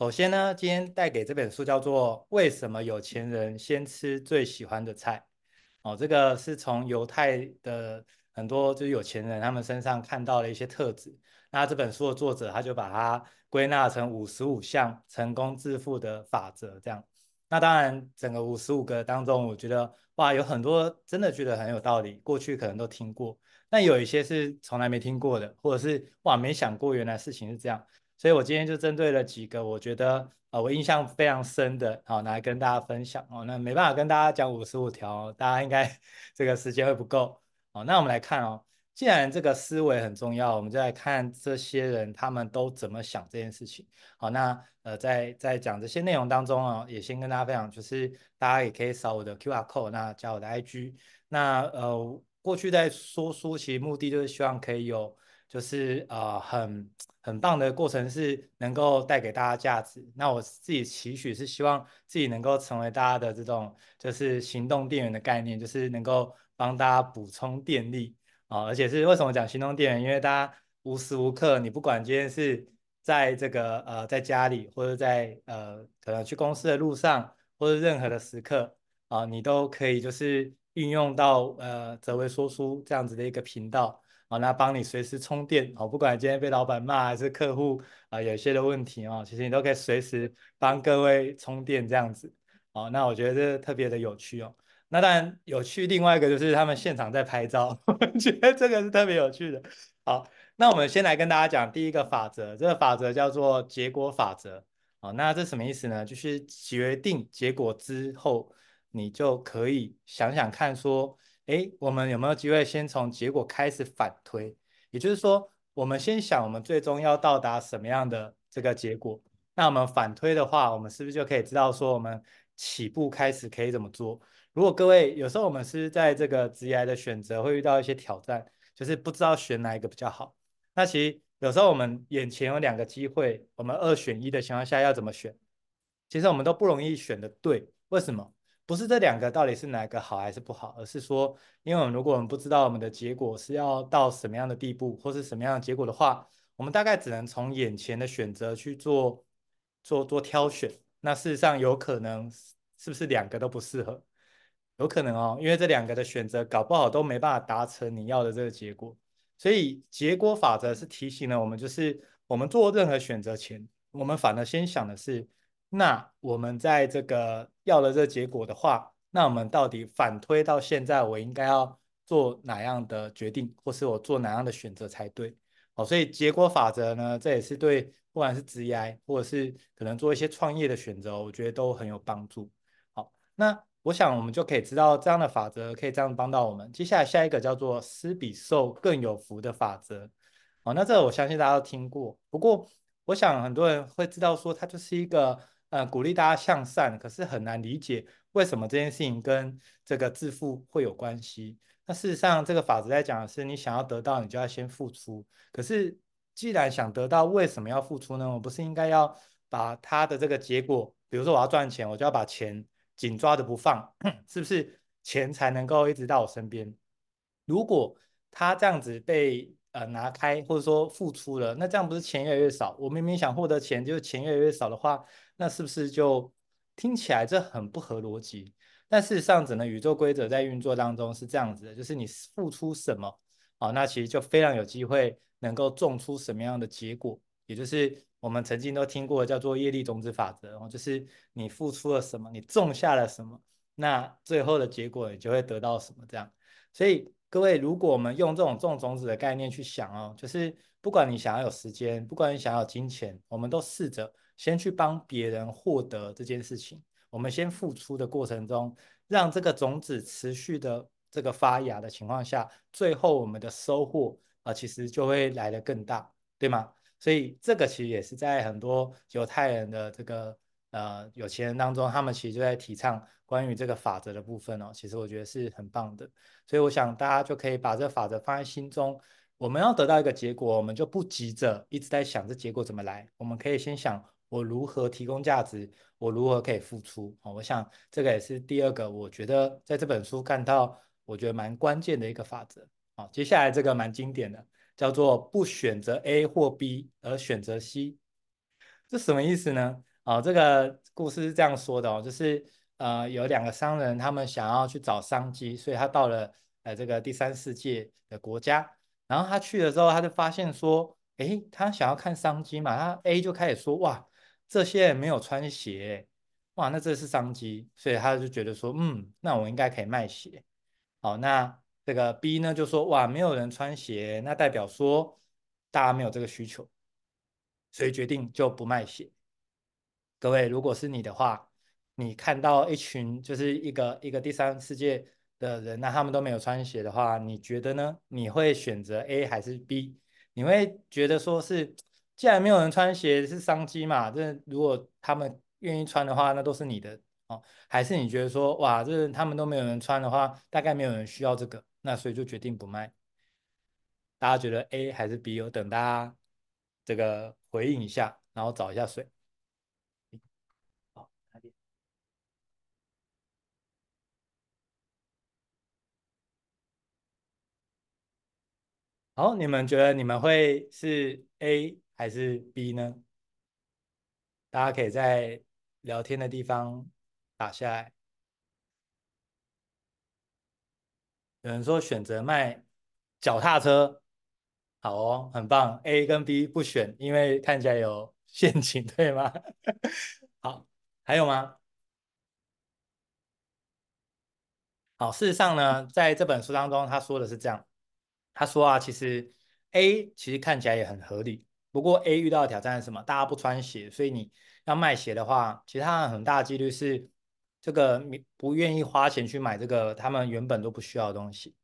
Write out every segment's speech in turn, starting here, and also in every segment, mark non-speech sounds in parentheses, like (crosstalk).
首先呢，今天带给这本书叫做《为什么有钱人先吃最喜欢的菜》。哦，这个是从犹太的很多就是有钱人他们身上看到了一些特质。那这本书的作者他就把它归纳成五十五项成功致富的法则，这样。那当然，整个五十五个当中，我觉得哇，有很多真的觉得很有道理，过去可能都听过，但有一些是从来没听过的，或者是哇，没想过原来事情是这样。所以我今天就针对了几个我觉得、呃，我印象非常深的，好，拿来跟大家分享哦。那没办法跟大家讲五十五条，大家应该 (laughs) 这个时间会不够。好，那我们来看哦，既然这个思维很重要，我们就来看这些人他们都怎么想这件事情。好，那呃，在在讲这些内容当中啊，也先跟大家分享，就是大家也可以扫我的 QR code，那加我的 IG。那呃，过去在说书，其实目的就是希望可以有。就是呃很很棒的过程，是能够带给大家价值。那我自己期许是希望自己能够成为大家的这种就是行动电源的概念，就是能够帮大家补充电力啊。而且是为什么讲行动电源？因为大家无时无刻，你不管今天是在这个呃在家里，或者在呃可能去公司的路上，或者任何的时刻啊，你都可以就是运用到呃哲维说书这样子的一个频道。好，那帮你随时充电哦，不管今天被老板骂还是客户啊，有些的问题哦，其实你都可以随时帮各位充电这样子。哦，那我觉得这特别的有趣哦。那当然有趣，另外一个就是他们现场在拍照，(laughs) 我觉得这个是特别有趣的。好，那我们先来跟大家讲第一个法则，这个法则叫做结果法则。好，那这什么意思呢？就是决定结果之后，你就可以想想看说。哎，我们有没有机会先从结果开始反推？也就是说，我们先想我们最终要到达什么样的这个结果，那我们反推的话，我们是不是就可以知道说我们起步开始可以怎么做？如果各位有时候我们是在这个职业的选择会遇到一些挑战，就是不知道选哪一个比较好。那其实有时候我们眼前有两个机会，我们二选一的情况下要怎么选？其实我们都不容易选的对，为什么？不是这两个到底是哪个好还是不好，而是说，因为我们如果我们不知道我们的结果是要到什么样的地步，或是什么样的结果的话，我们大概只能从眼前的选择去做做做挑选。那事实上有可能是不是两个都不适合？有可能哦，因为这两个的选择搞不好都没办法达成你要的这个结果。所以结果法则是提醒了我们，就是我们做任何选择前，我们反而先想的是。那我们在这个要了这结果的话，那我们到底反推到现在，我应该要做哪样的决定，或是我做哪样的选择才对？好，所以结果法则呢，这也是对不管是职业或者是可能做一些创业的选择，我觉得都很有帮助。好，那我想我们就可以知道这样的法则可以这样帮到我们。接下来下一个叫做“施比受更有福”的法则。好，那这个我相信大家都听过，不过我想很多人会知道说它就是一个。呃，鼓励大家向善，可是很难理解为什么这件事情跟这个致富会有关系。那事实上，这个法则在讲的是，你想要得到，你就要先付出。可是，既然想得到，为什么要付出呢？我不是应该要把他的这个结果，比如说我要赚钱，我就要把钱紧抓着不放，(clears throat) 是不是钱才能够一直到我身边？如果他这样子被呃拿开，或者说付出了，那这样不是钱越来越少？我明明想获得钱，就是钱越来越少的话。那是不是就听起来这很不合逻辑？但事实上，整个宇宙规则在运作当中是这样子的，就是你付出什么，啊，那其实就非常有机会能够种出什么样的结果。也就是我们曾经都听过叫做业力种子法则，然后就是你付出了什么，你种下了什么，那最后的结果你就会得到什么。这样，所以各位，如果我们用这种种种子的概念去想哦，就是不管你想要有时间，不管你想要有金钱，我们都试着。先去帮别人获得这件事情，我们先付出的过程中，让这个种子持续的这个发芽的情况下，最后我们的收获啊、其实就会来得更大，对吗？所以这个其实也是在很多犹太人的这个呃有钱人当中，他们其实就在提倡关于这个法则的部分哦。其实我觉得是很棒的，所以我想大家就可以把这法则放在心中。我们要得到一个结果，我们就不急着一直在想这结果怎么来，我们可以先想。我如何提供价值？我如何可以付出？哦，我想这个也是第二个，我觉得在这本书看到，我觉得蛮关键的一个法则。好，接下来这个蛮经典的，叫做不选择 A 或 B 而选择 C，这什么意思呢？哦，这个故事是这样说的哦，就是呃，有两个商人，他们想要去找商机，所以他到了呃这个第三世界的国家，然后他去了之后，他就发现说，诶，他想要看商机嘛，他 A 就开始说，哇，这些人没有穿鞋，哇，那这是商机，所以他就觉得说，嗯，那我应该可以卖鞋。好，那这个 B 呢就说，哇，没有人穿鞋，那代表说大家没有这个需求，所以决定就不卖鞋。各位，如果是你的话，你看到一群就是一个一个第三世界的人，那他们都没有穿鞋的话，你觉得呢？你会选择 A 还是 B？你会觉得说是，既然没有人穿鞋是商机嘛，这如果他们愿意穿的话，那都是你的哦。还是你觉得说，哇，这他们都没有人穿的话，大概没有人需要这个，那所以就决定不卖。大家觉得 A 还是 B？我等大家这个回应一下，然后找一下水。好，你们觉得你们会是 A 还是 B 呢？大家可以在聊天的地方打下来。有人说选择卖脚踏车，好哦，很棒。A 跟 B 不选，因为看起来有陷阱，对吗？(laughs) 好，还有吗？好，事实上呢，在这本书当中，他说的是这样。他说啊，其实 A 其实看起来也很合理，不过 A 遇到的挑战是什么？大家不穿鞋，所以你要卖鞋的话，其实他很大几率是这个不愿意花钱去买这个他们原本都不需要的东西。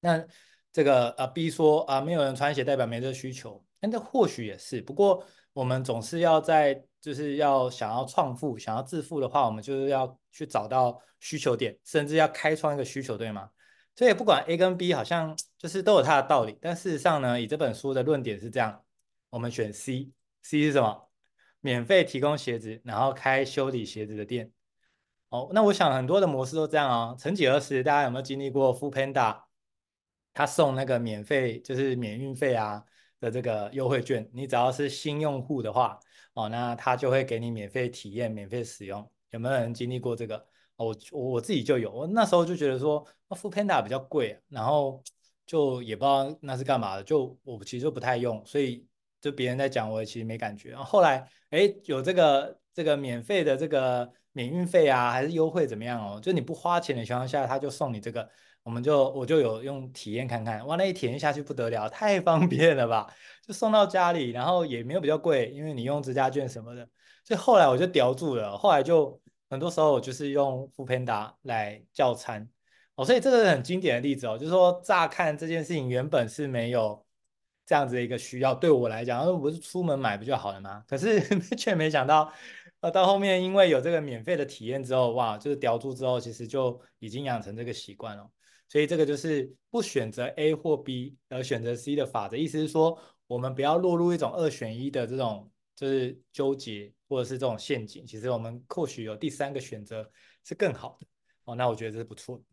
那这个呃 B 说啊，没有人穿鞋代表没这需求，那这或许也是。不过我们总是要在就是要想要创富、想要致富的话，我们就是要去找到需求点，甚至要开创一个需求，对吗？所以不管 A 跟 B 好像就是都有它的道理，但事实上呢，以这本书的论点是这样，我们选 C。C 是什么？免费提供鞋子，然后开修理鞋子的店。哦，那我想很多的模式都这样哦。曾几何时，大家有没有经历过 Foodpanda？他送那个免费就是免运费啊的这个优惠券，你只要是新用户的话，哦，那他就会给你免费体验、免费使用。有没有人经历过这个？我我我自己就有，我那时候就觉得说，那 f o o Panda 比较贵，然后就也不知道那是干嘛的，就我其实就不太用，所以就别人在讲，我其实没感觉。然后后来，哎，有这个这个免费的这个免运费啊，还是优惠怎么样哦？就你不花钱的情况下，他就送你这个，我们就我就有用体验看看，哇，那一体验下去不得了，太方便了吧？就送到家里，然后也没有比较贵，因为你用指甲券什么的，所以后来我就叼住了，后来就。很多时候我就是用 Foodpanda 来叫餐哦，所以这个是很经典的例子哦，就是说乍看这件事情原本是没有这样子的一个需要，对我来讲，我不是出门买不就好了吗？可是 (laughs) 却没想到，呃，到后面因为有这个免费的体验之后，哇，就是叼住之后，其实就已经养成这个习惯了。所以这个就是不选择 A 或 B 而选择 C 的法则，意思是说，我们不要落入一种二选一的这种就是纠结。或者是这种陷阱，其实我们或许有第三个选择是更好的哦。那我觉得这是不错的。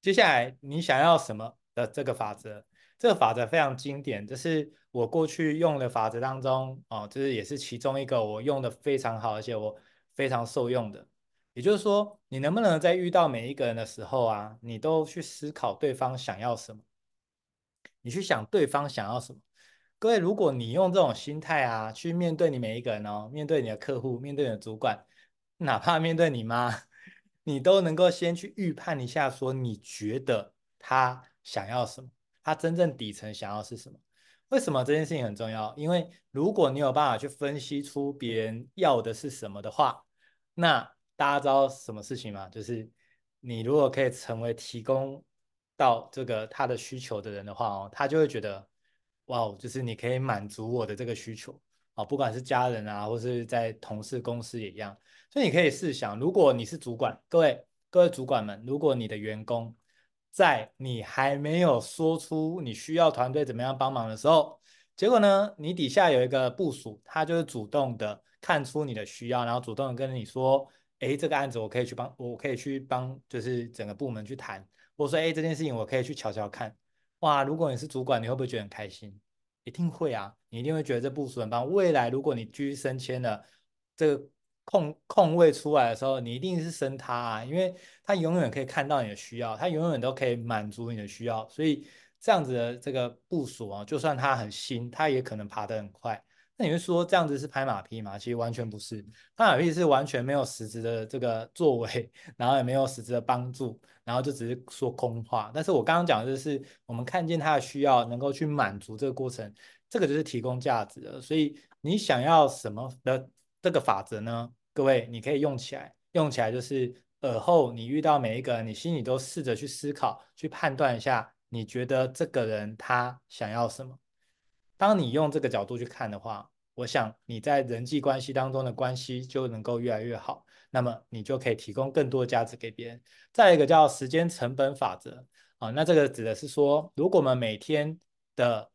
接下来你想要什么的这个法则？这个法则非常经典，这是我过去用的法则当中哦，这是也是其中一个我用的非常好，而且我非常受用的。也就是说，你能不能在遇到每一个人的时候啊，你都去思考对方想要什么？你去想对方想要什么？各位，如果你用这种心态啊，去面对你每一个人哦，面对你的客户，面对你的主管，哪怕面对你妈，你都能够先去预判一下，说你觉得他想要什么，他真正底层想要是什么？为什么这件事情很重要？因为如果你有办法去分析出别人要的是什么的话，那大家知道什么事情吗？就是你如果可以成为提供到这个他的需求的人的话哦，他就会觉得。哇哦，就是你可以满足我的这个需求啊，不管是家人啊，或是在同事公司也一样。所以你可以试想，如果你是主管，各位各位主管们，如果你的员工在你还没有说出你需要团队怎么样帮忙的时候，结果呢，你底下有一个部属，他就是主动的看出你的需要，然后主动的跟你说，哎，这个案子我可以去帮，我可以去帮，就是整个部门去谈。我说，哎，这件事情我可以去瞧瞧看。哇，如果你是主管，你会不会觉得很开心？一定会啊，你一定会觉得这部署很棒。未来如果你继续升迁了，这个空空位出来的时候，你一定是升他啊，因为他永远可以看到你的需要，他永远都可以满足你的需要，所以这样子的这个部署啊，就算他很新，他也可能爬得很快。那你会说这样子是拍马屁吗？其实完全不是，拍马屁是完全没有实质的这个作为，(laughs) 然后也没有实质的帮助，然后就只是说空话。但是我刚刚讲的就是，我们看见他的需要，能够去满足这个过程，这个就是提供价值的。所以你想要什么的这个法则呢？各位，你可以用起来，用起来就是尔后你遇到每一个人，你心里都试着去思考，去判断一下，你觉得这个人他想要什么。当你用这个角度去看的话，我想你在人际关系当中的关系就能够越来越好，那么你就可以提供更多价值给别人。再一个叫时间成本法则啊，那这个指的是说，如果我们每天的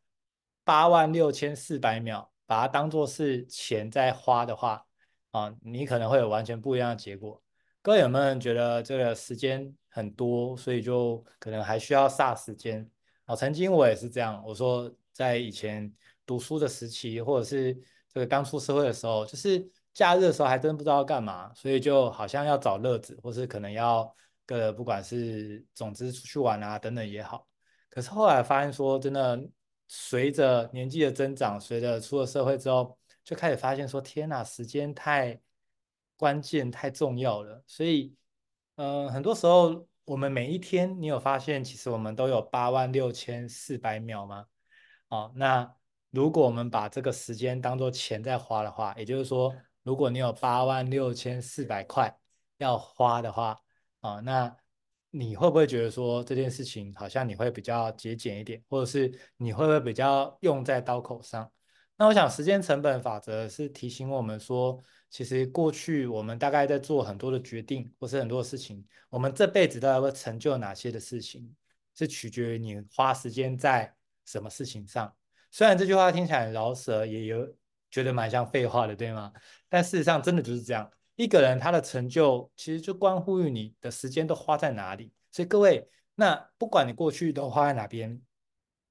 八万六千四百秒把它当做是钱在花的话啊，你可能会有完全不一样的结果。各位有没有人觉得这个时间很多，所以就可能还需要煞时间啊？曾经我也是这样，我说。在以前读书的时期，或者是这个刚出社会的时候，就是假日的时候还真不知道干嘛，所以就好像要找乐子，或是可能要个不管是总之出去玩啊等等也好。可是后来发现说，真的随着年纪的增长，随着出了社会之后，就开始发现说，天哪，时间太关键、太重要了。所以，嗯、很多时候我们每一天，你有发现其实我们都有八万六千四百秒吗？哦，那如果我们把这个时间当做钱在花的话，也就是说，如果你有八万六千四百块要花的话，啊，那你会不会觉得说这件事情好像你会比较节俭一点，或者是你会不会比较用在刀口上？那我想时间成本法则是提醒我们说，其实过去我们大概在做很多的决定，或是很多的事情，我们这辈子都会成就哪些的事情，是取决于你花时间在。什么事情上？虽然这句话听起来饶舌，也有觉得蛮像废话的，对吗？但事实上真的就是这样。一个人他的成就，其实就关乎于你的时间都花在哪里。所以各位，那不管你过去都花在哪边，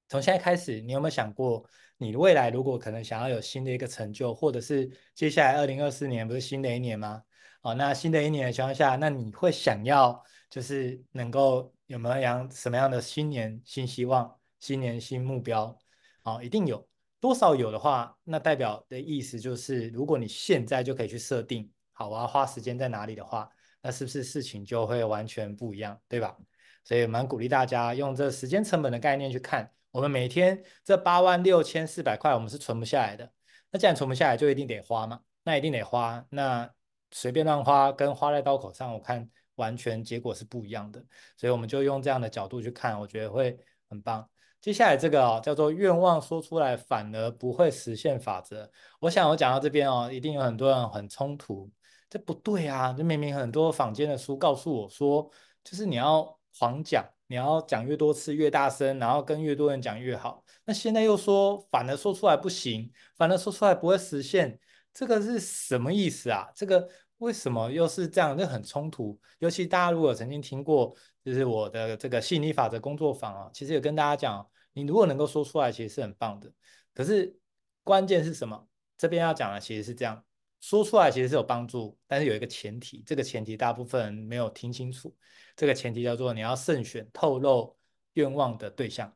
从现在开始，你有没有想过，你未来如果可能想要有新的一个成就，或者是接下来二零二四年不是新的一年吗？哦，那新的一年的情况下，那你会想要就是能够有没有样什么样的新年新希望？新年新目标，啊，一定有多少有的话，那代表的意思就是，如果你现在就可以去设定，好，我要花时间在哪里的话，那是不是事情就会完全不一样，对吧？所以蛮鼓励大家用这时间成本的概念去看，我们每天这八万六千四百块，我们是存不下来的。那既然存不下来，就一定得花嘛，那一定得花，那随便乱花跟花在刀口上，我看完全结果是不一样的。所以我们就用这样的角度去看，我觉得会很棒。接下来这个哦，叫做愿望说出来反而不会实现法则。我想我讲到这边哦，一定有很多人很冲突，这不对啊！这明明很多坊间的书告诉我说，就是你要狂讲，你要讲越多次越大声，然后跟越多人讲越好。那现在又说反而说出来不行，反而说出来不会实现，这个是什么意思啊？这个为什么又是这样？这很冲突。尤其大家如果曾经听过，就是我的这个吸引力法则工作坊啊，其实有跟大家讲。你如果能够说出来，其实是很棒的。可是关键是什么？这边要讲的其实是这样，说出来其实是有帮助，但是有一个前提，这个前提大部分人没有听清楚。这个前提叫做你要慎选透露愿望的对象。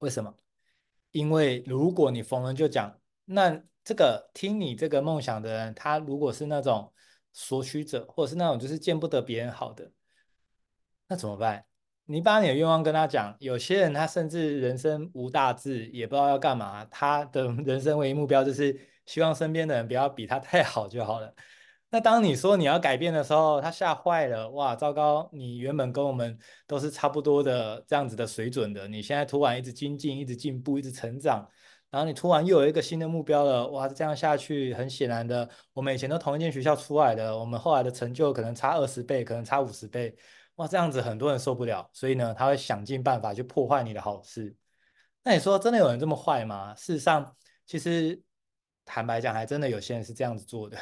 为什么？因为如果你逢人就讲，那这个听你这个梦想的人，他如果是那种索取者，或者是那种就是见不得别人好的，那怎么办？你把你的愿望跟他讲，有些人他甚至人生无大志，也不知道要干嘛，他的 (laughs) 人生唯一目标就是希望身边的人不要比他太好就好了。那当你说你要改变的时候，他吓坏了，哇，糟糕！你原本跟我们都是差不多的这样子的水准的，你现在突然一直精进，一直进步，一直成长，然后你突然又有一个新的目标了，哇，这样下去，很显然的，我们以前都同一间学校出来的，我们后来的成就可能差二十倍，可能差五十倍。哇，这样子很多人受不了，所以呢，他会想尽办法去破坏你的好事。那你说真的有人这么坏吗？事实上，其实坦白讲，还真的有些人是这样子做的。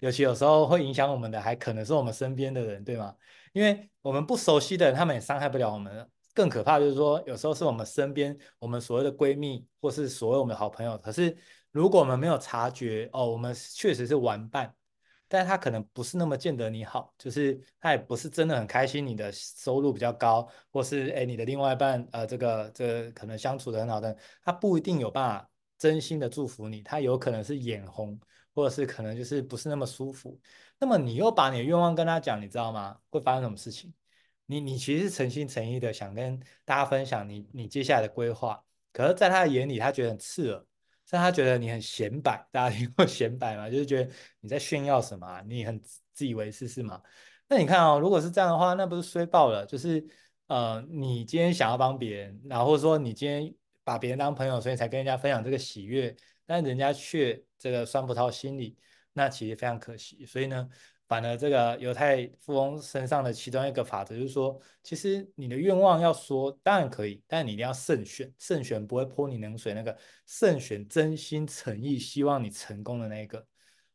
尤其有时候会影响我们的，还可能是我们身边的人，对吗？因为我们不熟悉的人，他们也伤害不了我们。更可怕就是说，有时候是我们身边我们所谓的闺蜜，或是所谓我们的好朋友。可是如果我们没有察觉，哦，我们确实是玩伴。但是他可能不是那么见得你好，就是他也不是真的很开心，你的收入比较高，或是哎你的另外一半呃这个这个可能相处的很好的，他不一定有办法真心的祝福你，他有可能是眼红，或者是可能就是不是那么舒服。那么你又把你的愿望跟他讲，你知道吗？会发生什么事情？你你其实诚心诚意的想跟大家分享你你接下来的规划，可是在他的眼里，他觉得很刺耳。但他觉得你很显摆，大家听过显摆吗？就是觉得你在炫耀什么？你很自以为是是吗？那你看哦，如果是这样的话，那不是衰爆了？就是呃，你今天想要帮别人，然后说你今天把别人当朋友，所以才跟人家分享这个喜悦，但人家却这个酸葡萄心理，那其实非常可惜。所以呢。反而这个犹太富翁身上的其中一个法则就是说，其实你的愿望要说当然可以，但你一定要慎选，慎选不会泼你冷水那个，慎选真心诚意希望你成功的那个。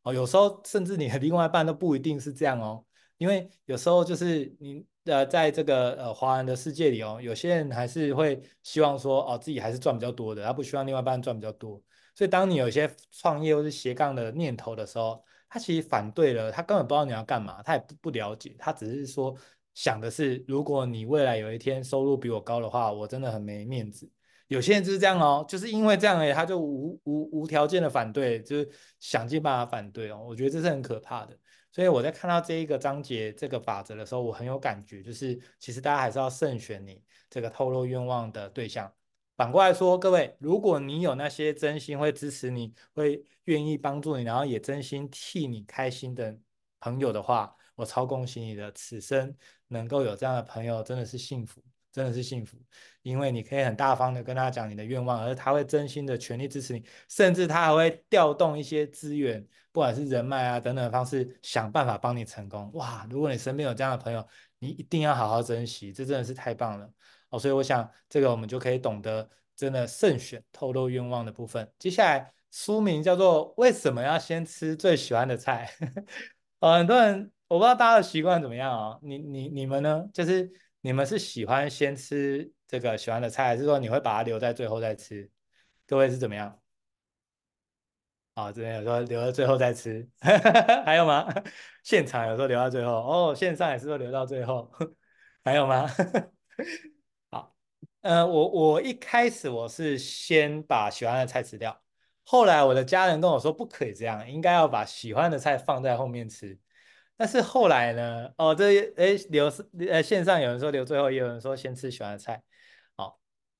哦，有时候甚至你的另外一半都不一定是这样哦，因为有时候就是你呃在这个呃华人的世界里哦，有些人还是会希望说哦自己还是赚比较多的，他不希望另外一半赚比较多，所以当你有一些创业或是斜杠的念头的时候。他其实反对了，他根本不知道你要干嘛，他也不不了解，他只是说想的是，如果你未来有一天收入比我高的话，我真的很没面子。有些人就是这样哦，就是因为这样诶，他就无无无条件的反对，就是想尽办法反对哦。我觉得这是很可怕的。所以我在看到这一个章节这个法则的时候，我很有感觉，就是其实大家还是要慎选你这个透露愿望的对象。反过来说，各位，如果你有那些真心会支持你、会愿意帮助你，然后也真心替你开心的朋友的话，我超恭喜你的，此生能够有这样的朋友，真的是幸福，真的是幸福。因为你可以很大方的跟他讲你的愿望，而他会真心的全力支持你，甚至他还会调动一些资源，不管是人脉啊等等方式，想办法帮你成功。哇，如果你身边有这样的朋友，你一定要好好珍惜，这真的是太棒了。所以我想，这个我们就可以懂得真的慎选透露愿望的部分。接下来书名叫做《为什么要先吃最喜欢的菜》。(laughs) 呃，很多人我不知道大家的习惯怎么样啊？你你你们呢？就是你们是喜欢先吃这个喜欢的菜，还是说你会把它留在最后再吃？各位是怎么样？啊，这边有说留到最后再吃，(laughs) 还有吗？现场有说留到最后，哦，线上也是说留到最后，(laughs) 还有吗？呃，我我一开始我是先把喜欢的菜吃掉，后来我的家人跟我说不可以这样，应该要把喜欢的菜放在后面吃。但是后来呢，哦，这哎留呃线上有人说留最后，也有人说先吃喜欢的菜。好，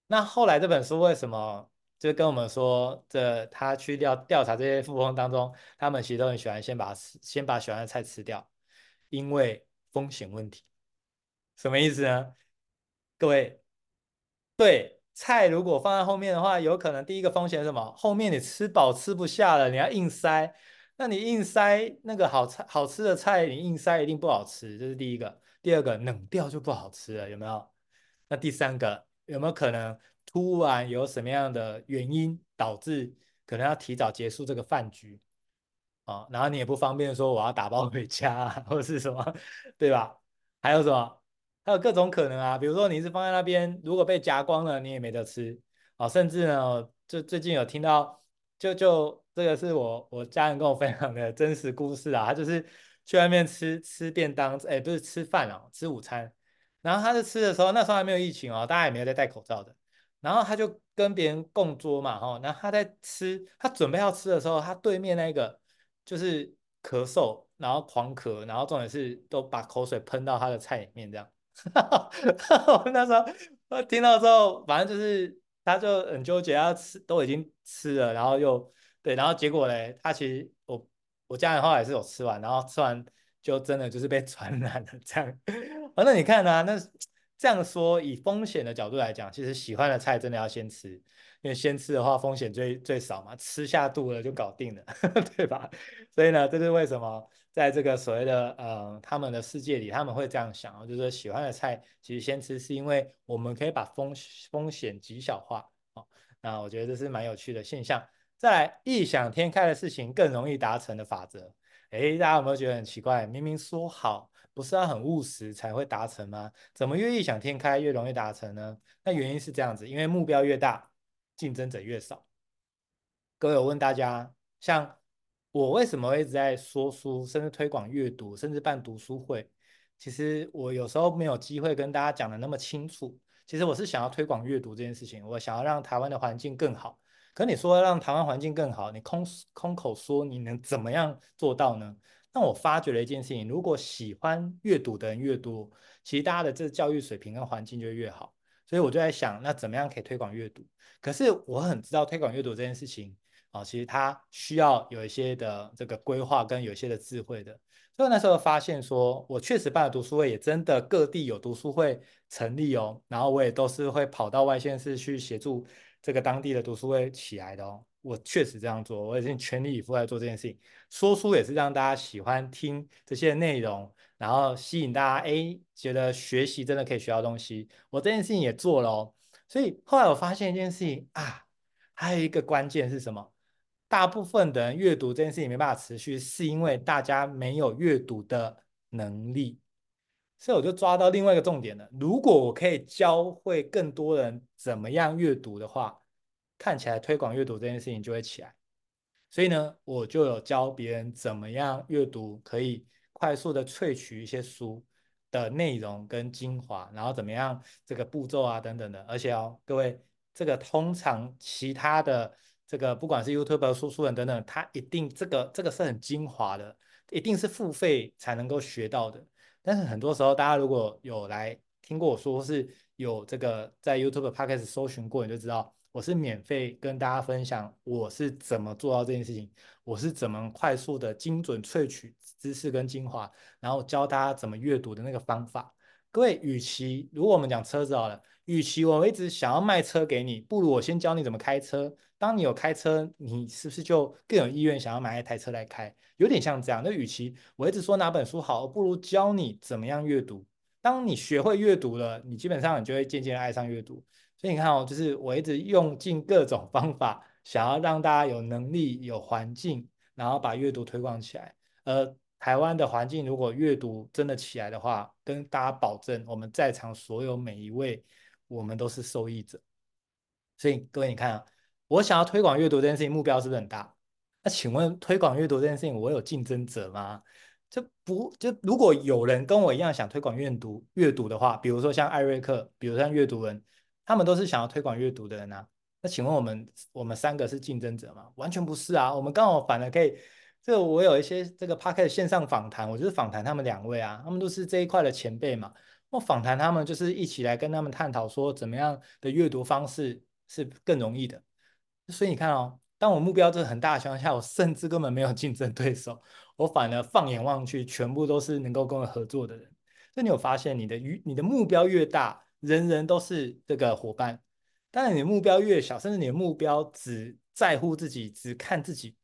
那后来这本书为什么就跟我们说，这他去调调查这些富翁当中，他们其实都很喜欢先把先把喜欢的菜吃掉，因为风险问题。什么意思呢？各位。对，菜如果放在后面的话，有可能第一个风险是什么？后面你吃饱吃不下了，你要硬塞，那你硬塞那个好菜好吃的菜，你硬塞一定不好吃，这是第一个。第二个冷掉就不好吃了，有没有？那第三个有没有可能突然有什么样的原因导致可能要提早结束这个饭局啊？然后你也不方便说我要打包回家，或者是什么，对吧？还有什么？还有各种可能啊，比如说你是放在那边，如果被夹光了，你也没得吃啊。甚至呢，就最近有听到，就就这个是我我家人跟我分享的真实故事啊。他就是去外面吃吃便当，哎，不是吃饭哦，吃午餐。然后他在吃的时候，那时候还没有疫情哦，大家也没有在戴口罩的。然后他就跟别人共桌嘛，哈。然后他在吃，他准备要吃的时候，他对面那个就是咳嗽，然后狂咳，然后重点是都把口水喷到他的菜里面这样。(laughs) 我那时候我听到之后，反正就是他就很纠结，他吃都已经吃了，然后又对，然后结果嘞，他其实我我家人后来也是有吃完，然后吃完就真的就是被 (laughs) 传染了这样。反正你看啊，那这样说以风险的角度来讲，其实喜欢的菜真的要先吃，因为先吃的话风险最最少嘛，吃下肚了就搞定了，(laughs) 对吧？所以呢，这是为什么？在这个所谓的呃他们的世界里，他们会这样想，就是说喜欢的菜其实先吃，是因为我们可以把风风险极小化哦。那我觉得这是蛮有趣的现象。再来，异想天开的事情更容易达成的法则，诶，大家有没有觉得很奇怪？明明说好不是要很务实才会达成吗？怎么越异想天开越容易达成呢？那原因是这样子，因为目标越大，竞争者越少。各位，我问大家，像。我为什么会一直在说书，甚至推广阅读，甚至办读书会？其实我有时候没有机会跟大家讲得那么清楚。其实我是想要推广阅读这件事情，我想要让台湾的环境更好。可你说让台湾环境更好，你空空口说，你能怎么样做到呢？那我发觉了一件事情：如果喜欢阅读的人越多，其实大家的这教育水平跟环境就越好。所以我就在想，那怎么样可以推广阅读？可是我很知道推广阅读这件事情。啊，其实他需要有一些的这个规划跟有一些的智慧的，所以那时候发现说，我确实办了读书会，也真的各地有读书会成立哦，然后我也都是会跑到外县市去协助这个当地的读书会起来的哦，我确实这样做，我已经全力以赴在做这件事情，说书也是让大家喜欢听这些内容，然后吸引大家，哎，觉得学习真的可以学到东西，我这件事情也做了哦，所以后来我发现一件事情啊，还有一个关键是什么？大部分的人阅读这件事情没办法持续，是因为大家没有阅读的能力。所以我就抓到另外一个重点了。如果我可以教会更多人怎么样阅读的话，看起来推广阅读这件事情就会起来。所以呢，我就有教别人怎么样阅读，可以快速的萃取一些书的内容跟精华，然后怎么样这个步骤啊等等的。而且哦，各位，这个通常其他的。这个不管是 YouTube 说书人等等，他一定这个这个是很精华的，一定是付费才能够学到的。但是很多时候，大家如果有来听过我说，是有这个在 YouTube Podcast 搜寻过，你就知道我是免费跟大家分享我是怎么做到这件事情，我是怎么快速的精准萃取知识跟精华，然后教大家怎么阅读的那个方法。各位，与其如果我们讲车子好了，与其我一直想要卖车给你，不如我先教你怎么开车。当你有开车，你是不是就更有意愿想要买一台车来开？有点像这样。那与其我一直说哪本书好，不如教你怎么样阅读。当你学会阅读了，你基本上你就会渐渐爱上阅读。所以你看哦，就是我一直用尽各种方法，想要让大家有能力、有环境，然后把阅读推广起来。而台湾的环境如果阅读真的起来的话，跟大家保证，我们在场所有每一位，我们都是受益者。所以各位，你看啊。我想要推广阅读这件事情，目标是不是很大？那请问推广阅读这件事情，我有竞争者吗？就不就如果有人跟我一样想推广阅读阅读的话，比如说像艾瑞克，比如像阅读人，他们都是想要推广阅读的人啊。那请问我们我们三个是竞争者吗？完全不是啊。我们刚好反而可以，这个我有一些这个 podcast 线上访谈，我就是访谈他们两位啊，他们都是这一块的前辈嘛。我访谈他们就是一起来跟他们探讨说，怎么样的阅读方式是更容易的。所以你看哦，当我目标这很大的情况下，我甚至根本没有竞争对手，我反而放眼望去，全部都是能够跟我合作的人。那你有发现，你的与你的目标越大，人人都是这个伙伴；当然，你的目标越小，甚至你的目标只在乎自己，只看自己，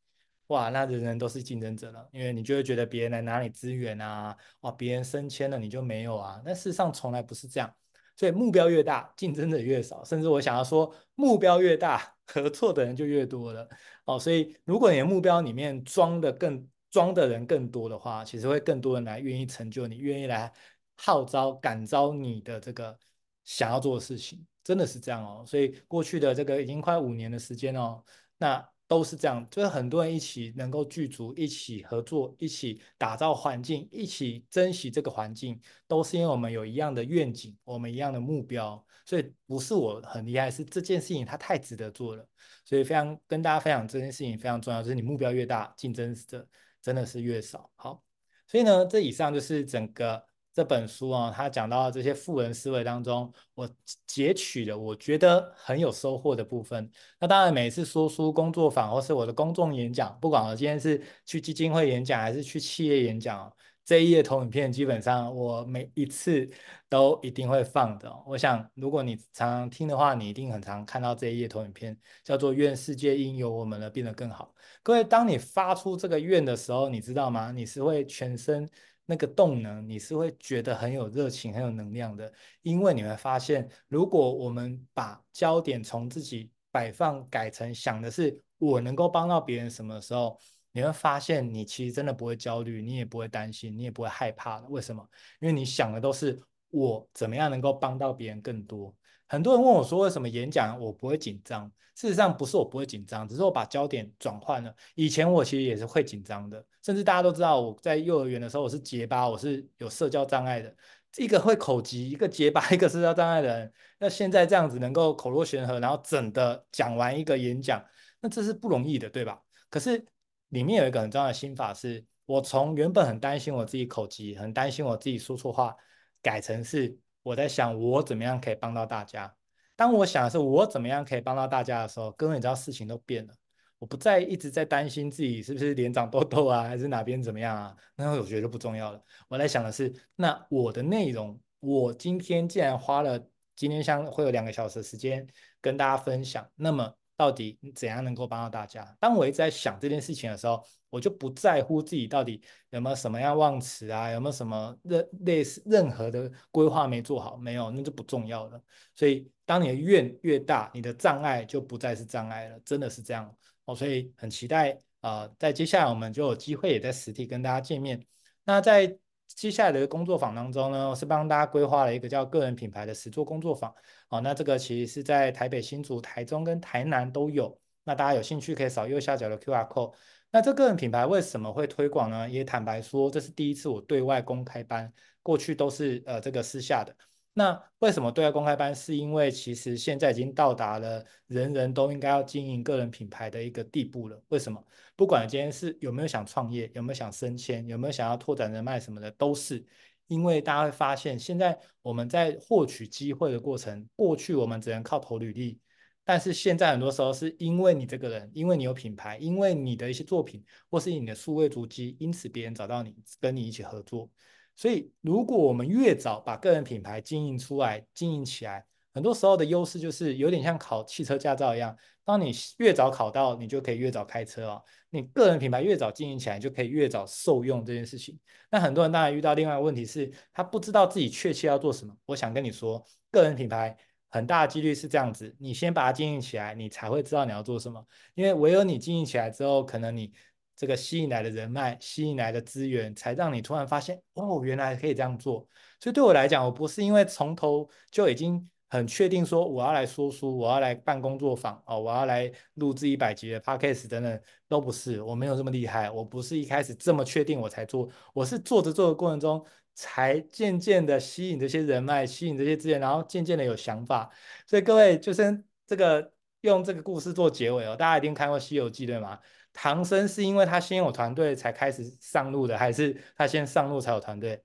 哇，那人人都是竞争者了，因为你就会觉得别人来拿你资源啊，哇，别人升迁了你就没有啊。但事实上从来不是这样。所以目标越大，竞争者越少，甚至我想要说，目标越大，合作的人就越多了。哦，所以如果你的目标里面装的更装的人更多的话，其实会更多人来愿意成就你，愿意来号召感召你的这个想要做的事情，真的是这样哦。所以过去的这个已经快五年的时间哦，那。都是这样，就是很多人一起能够聚足，一起合作，一起打造环境，一起珍惜这个环境，都是因为我们有一样的愿景，我们一样的目标。所以不是我很厉害，是这件事情它太值得做了。所以非常跟大家分享这件事情非常重要，就是你目标越大，竞争者真的是越少。好，所以呢，这以上就是整个。这本书啊，他讲到这些富人思维当中，我截取了我觉得很有收获的部分。那当然，每次说书、工作坊或是我的公众演讲，不管我今天是去基金会演讲还是去企业演讲，这一页投影片基本上我每一次都一定会放的。我想，如果你常常听的话，你一定很常看到这一页投影片，叫做“愿世界因有我们而变得更好”。各位，当你发出这个愿的时候，你知道吗？你是会全身。那个动能，你是会觉得很有热情、很有能量的，因为你会发现，如果我们把焦点从自己摆放改成想的是我能够帮到别人什么时候，你会发现你其实真的不会焦虑，你也不会担心，你也不会害怕了。为什么？因为你想的都是我怎么样能够帮到别人更多。很多人问我说，为什么演讲我不会紧张？事实上不是我不会紧张，只是我把焦点转换了。以前我其实也是会紧张的，甚至大家都知道我在幼儿园的时候我是结巴，我是有社交障碍的。一个会口疾，一个结巴，一个社交障碍的人，那现在这样子能够口若悬河，然后整的讲完一个演讲，那这是不容易的，对吧？可是里面有一个很重要的心法是，我从原本很担心我自己口疾，很担心我自己说错话，改成是我在想我怎么样可以帮到大家。当我想的是我怎么样可以帮到大家的时候，根本你知道事情都变了。我不再一直在担心自己是不是脸长痘痘啊，还是哪边怎么样啊？那我觉得不重要了。我在想的是，那我的内容，我今天既然花了今天像会有两个小时的时间跟大家分享，那么到底怎样能够帮到大家？当我一直在想这件事情的时候，我就不在乎自己到底有没有什么样忘词啊，有没有什么任类似任何的规划没做好，没有，那就不重要了。所以，当你的愿越大，你的障碍就不再是障碍了，真的是这样哦。所以很期待啊、在接下来我们就有机会也在实体跟大家见面。那在接下来的工作坊当中呢，我是帮大家规划了一个叫个人品牌的实作工作坊。哦，那这个其实是在台北、新竹、台中跟台南都有。那大家有兴趣可以扫右下角的 QR code。那这个人品牌为什么会推广呢？也坦白说，这是第一次我对外公开班，过去都是呃这个私下的。那为什么对外公开班？是因为其实现在已经到达了人人都应该要经营个人品牌的一个地步了。为什么？不管今天是有没有想创业，有没有想升迁，有没有想要拓展人脉什么的，都是因为大家会发现，现在我们在获取机会的过程，过去我们只能靠投履历，但是现在很多时候是因为你这个人，因为你有品牌，因为你的一些作品，或是你的数位足迹，因此别人找到你，跟你一起合作。所以，如果我们越早把个人品牌经营出来、经营起来，很多时候的优势就是有点像考汽车驾照一样。当你越早考到，你就可以越早开车哦。你个人品牌越早经营起来，就可以越早受用这件事情。那很多人当然遇到另外一个问题是，他不知道自己确切要做什么。我想跟你说，个人品牌很大几率是这样子：你先把它经营起来，你才会知道你要做什么。因为唯有你经营起来之后，可能你。这个吸引来的人脉，吸引来的资源，才让你突然发现，哦，原来可以这样做。所以对我来讲，我不是因为从头就已经很确定说我要来说书，我要来办工作坊，哦，我要来录制一百集的 podcast 等等，都不是。我没有这么厉害，我不是一开始这么确定我才做，我是做着做的过程中，才渐渐的吸引这些人脉，吸引这些资源，然后渐渐的有想法。所以各位，就是这个用这个故事做结尾哦，大家一定看过《西游记》对吗？唐僧是因为他先有团队才开始上路的，还是他先上路才有团队？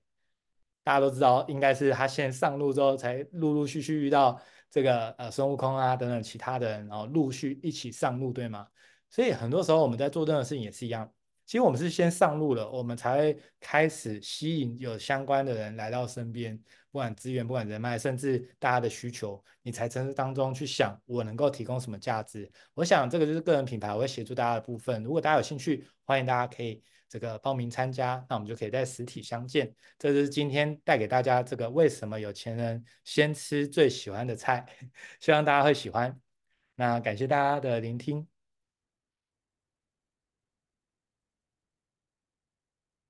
大家都知道，应该是他先上路之后，才陆陆续续遇到这个呃孙悟空啊等等其他的人，然后陆续一起上路，对吗？所以很多时候我们在做任何事情也是一样。其实我们是先上路了，我们才会开始吸引有相关的人来到身边，不管资源，不管人脉，甚至大家的需求，你才从当中去想我能够提供什么价值。我想这个就是个人品牌，我会协助大家的部分。如果大家有兴趣，欢迎大家可以这个报名参加，那我们就可以在实体相见。这就是今天带给大家这个为什么有钱人先吃最喜欢的菜，(laughs) 希望大家会喜欢。那感谢大家的聆听。